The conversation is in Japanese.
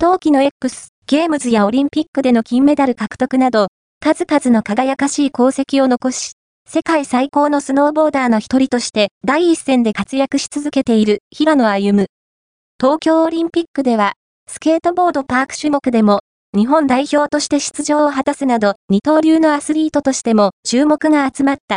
冬季の X ゲームズやオリンピックでの金メダル獲得など、数々の輝かしい功績を残し、世界最高のスノーボーダーの一人として第一線で活躍し続けている平野歩夢。東京オリンピックでは、スケートボードパーク種目でも、日本代表として出場を果たすなど、二刀流のアスリートとしても注目が集まった